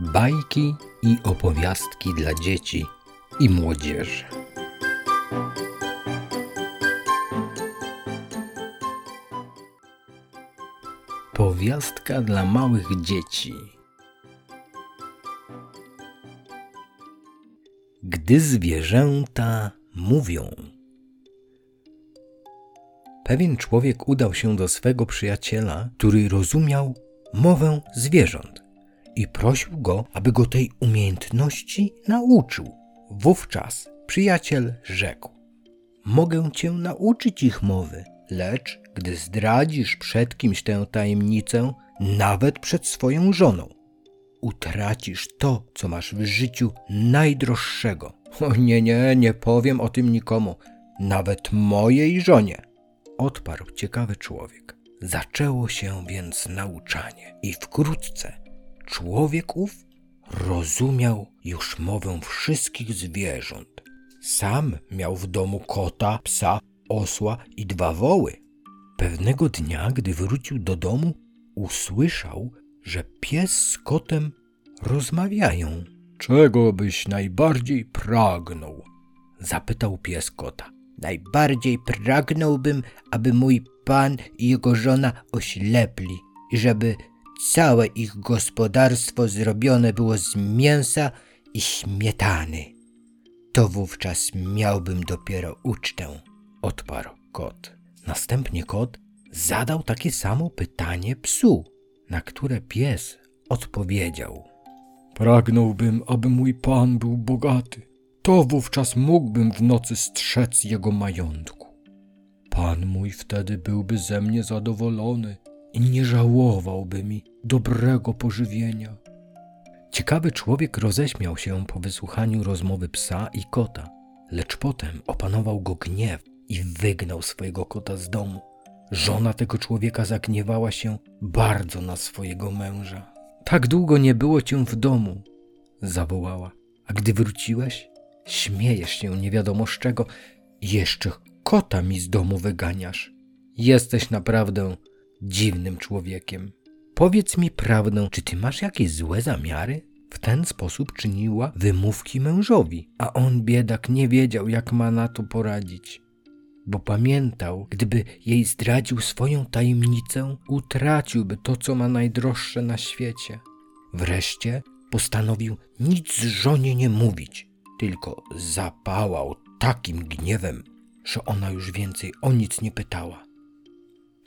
Bajki i opowiastki dla dzieci i młodzieży. Powiastka dla małych dzieci. Gdy zwierzęta mówią. Pewien człowiek udał się do swego przyjaciela, który rozumiał mowę zwierząt i prosił go, aby go tej umiejętności nauczył. Wówczas przyjaciel rzekł: Mogę cię nauczyć ich mowy, lecz gdy zdradzisz przed kimś tę tajemnicę, nawet przed swoją żoną, utracisz to, co masz w życiu najdroższego. O nie, nie, nie powiem o tym nikomu, nawet mojej żonie. Odparł ciekawy człowiek. Zaczęło się więc nauczanie i wkrótce człowiek ów rozumiał już mowę wszystkich zwierząt. Sam miał w domu kota, psa, osła i dwa woły. Pewnego dnia, gdy wrócił do domu, usłyszał, że pies z kotem rozmawiają. Czego byś najbardziej pragnął? zapytał pies kota. Najbardziej pragnąłbym, aby mój pan i jego żona oślepli i żeby całe ich gospodarstwo zrobione było z mięsa i śmietany. To wówczas miałbym dopiero ucztę, odparł kot. Następnie kot zadał takie samo pytanie psu, na które pies odpowiedział. Pragnąłbym, aby mój pan był bogaty. To wówczas mógłbym w nocy strzec jego majątku. Pan mój wtedy byłby ze mnie zadowolony nie żałowałby mi dobrego pożywienia. Ciekawy człowiek roześmiał się po wysłuchaniu rozmowy psa i kota, lecz potem opanował go gniew i wygnał swojego kota z domu. Żona tego człowieka zagniewała się bardzo na swojego męża. Tak długo nie było cię w domu, zawołała. A gdy wróciłeś, śmiejesz się nie wiadomo z czego, jeszcze kota mi z domu wyganiasz. Jesteś naprawdę dziwnym człowiekiem. Powiedz mi prawdę, czy ty masz jakieś złe zamiary? W ten sposób czyniła wymówki mężowi, a on biedak nie wiedział, jak ma na to poradzić. Bo pamiętał, gdyby jej zdradził swoją tajemnicę, utraciłby to, co ma najdroższe na świecie. Wreszcie postanowił nic żonie nie mówić, tylko zapałał takim gniewem, że ona już więcej o nic nie pytała.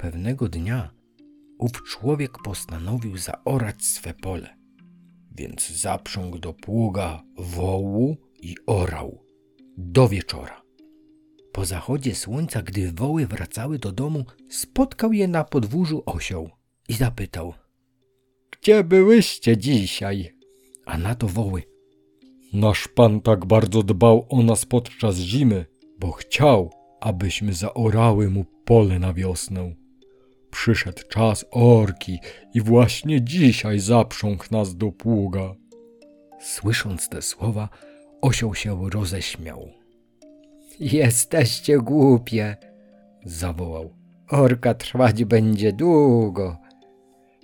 Pewnego dnia ów człowiek postanowił zaorać swe pole, więc zaprzągł do pługa wołu i orał do wieczora. Po zachodzie słońca, gdy woły wracały do domu, spotkał je na podwórzu osioł i zapytał: Gdzie byłyście dzisiaj? A na to woły: Nasz pan tak bardzo dbał o nas podczas zimy, bo chciał, abyśmy zaorały mu pole na wiosnę. Przyszedł czas orki i właśnie dzisiaj zaprząg nas do pługa. Słysząc te słowa, osioł się roześmiał. Jesteście głupie, zawołał. Orka trwać będzie długo.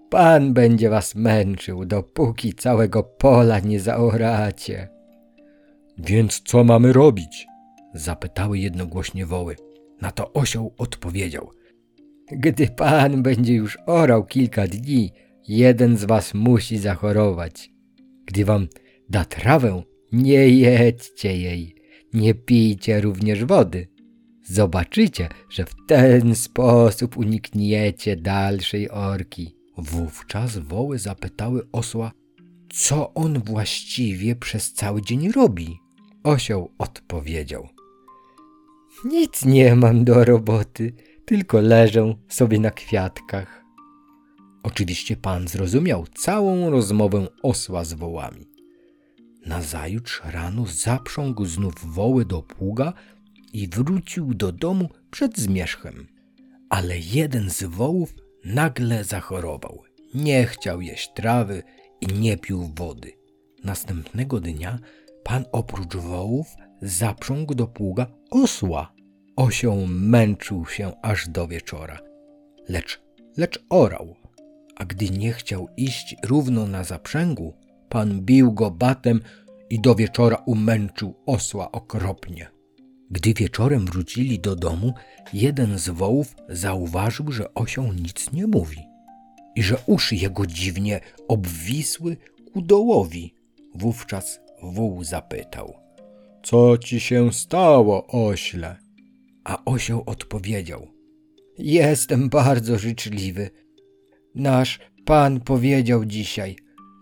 Pan będzie was męczył, dopóki całego pola nie zaoracie. Więc co mamy robić? zapytały jednogłośnie woły. Na to osioł odpowiedział – gdy pan będzie już orał kilka dni, jeden z was musi zachorować. Gdy wam da trawę, nie jedźcie jej, nie pijcie również wody. Zobaczycie, że w ten sposób unikniecie dalszej orki. Wówczas woły zapytały osła, co on właściwie przez cały dzień robi. Osioł odpowiedział: Nic nie mam do roboty tylko leżę sobie na kwiatkach. Oczywiście pan zrozumiał całą rozmowę osła z wołami. Nazajutrz rano zaprzągł znów woły do pługa i wrócił do domu przed zmierzchem. Ale jeden z wołów nagle zachorował. Nie chciał jeść trawy i nie pił wody. Następnego dnia pan oprócz wołów zaprzągł do pługa osła Osioł męczył się aż do wieczora, lecz, lecz orał, a gdy nie chciał iść równo na zaprzęgu, Pan bił go batem i do wieczora umęczył osła okropnie. Gdy wieczorem wrócili do domu, jeden z wołów zauważył, że osioł nic nie mówi i że uszy jego dziwnie obwisły ku dołowi. Wówczas wół zapytał: Co ci się stało, ośle? A osioł odpowiedział: Jestem bardzo życzliwy. Nasz pan powiedział dzisiaj: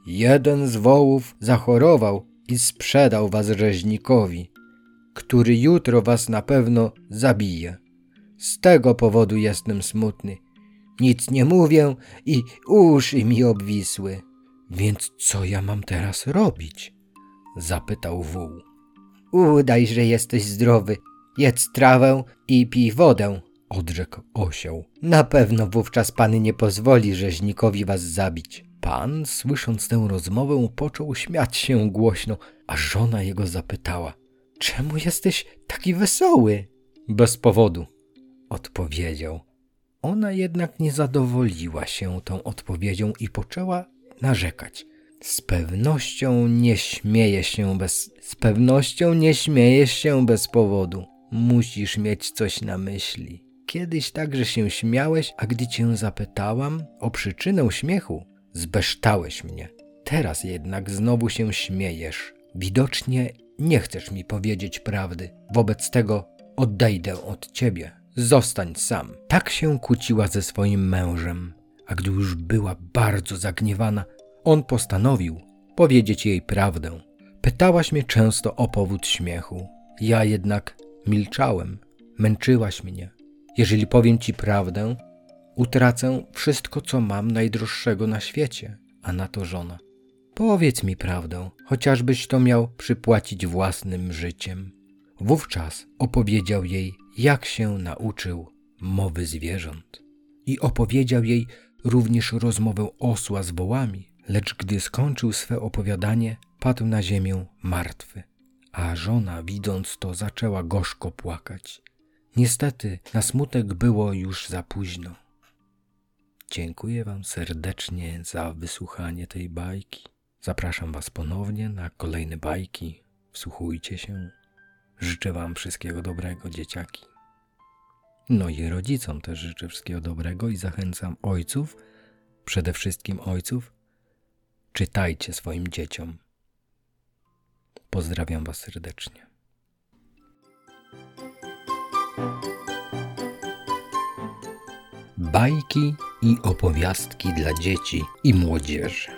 Jeden z wołów zachorował i sprzedał was rzeźnikowi, który jutro was na pewno zabije. Z tego powodu jestem smutny. Nic nie mówię i uszy mi obwisły. Więc co ja mam teraz robić? Zapytał wół. Udaj, że jesteś zdrowy. Jedz trawę i pij wodę, odrzekł osioł. Na pewno wówczas pan nie pozwoli rzeźnikowi was zabić. Pan, słysząc tę rozmowę, począł śmiać się głośno, a żona jego zapytała: Czemu jesteś taki wesoły? Bez powodu, odpowiedział. Ona jednak nie zadowoliła się tą odpowiedzią i poczęła narzekać. Z pewnością nie śmieje się bez. Z pewnością nie śmiejesz się bez powodu. Musisz mieć coś na myśli. Kiedyś także się śmiałeś, a gdy cię zapytałam o przyczynę śmiechu, zbeształeś mnie. Teraz jednak znowu się śmiejesz. Widocznie nie chcesz mi powiedzieć prawdy. Wobec tego odejdę od ciebie. Zostań sam. Tak się kłóciła ze swoim mężem, a gdy już była bardzo zagniewana, on postanowił powiedzieć jej prawdę. Pytałaś mnie często o powód śmiechu. Ja jednak milczałem. Męczyłaś mnie. Jeżeli powiem ci prawdę, utracę wszystko, co mam najdroższego na świecie. A na to żona. Powiedz mi prawdę, chociażbyś to miał przypłacić własnym życiem. Wówczas opowiedział jej, jak się nauczył mowy zwierząt. I opowiedział jej również rozmowę osła z wołami, lecz gdy skończył swe opowiadanie, padł na ziemię martwy. A żona, widząc to, zaczęła gorzko płakać. Niestety, na smutek było już za późno. Dziękuję Wam serdecznie za wysłuchanie tej bajki. Zapraszam Was ponownie na kolejne bajki. Wsłuchujcie się. Życzę Wam wszystkiego dobrego, dzieciaki. No i rodzicom też życzę wszystkiego dobrego i zachęcam ojców, przede wszystkim ojców, czytajcie swoim dzieciom. Pozdrawiam Was serdecznie. Bajki i opowiastki dla dzieci i młodzieży.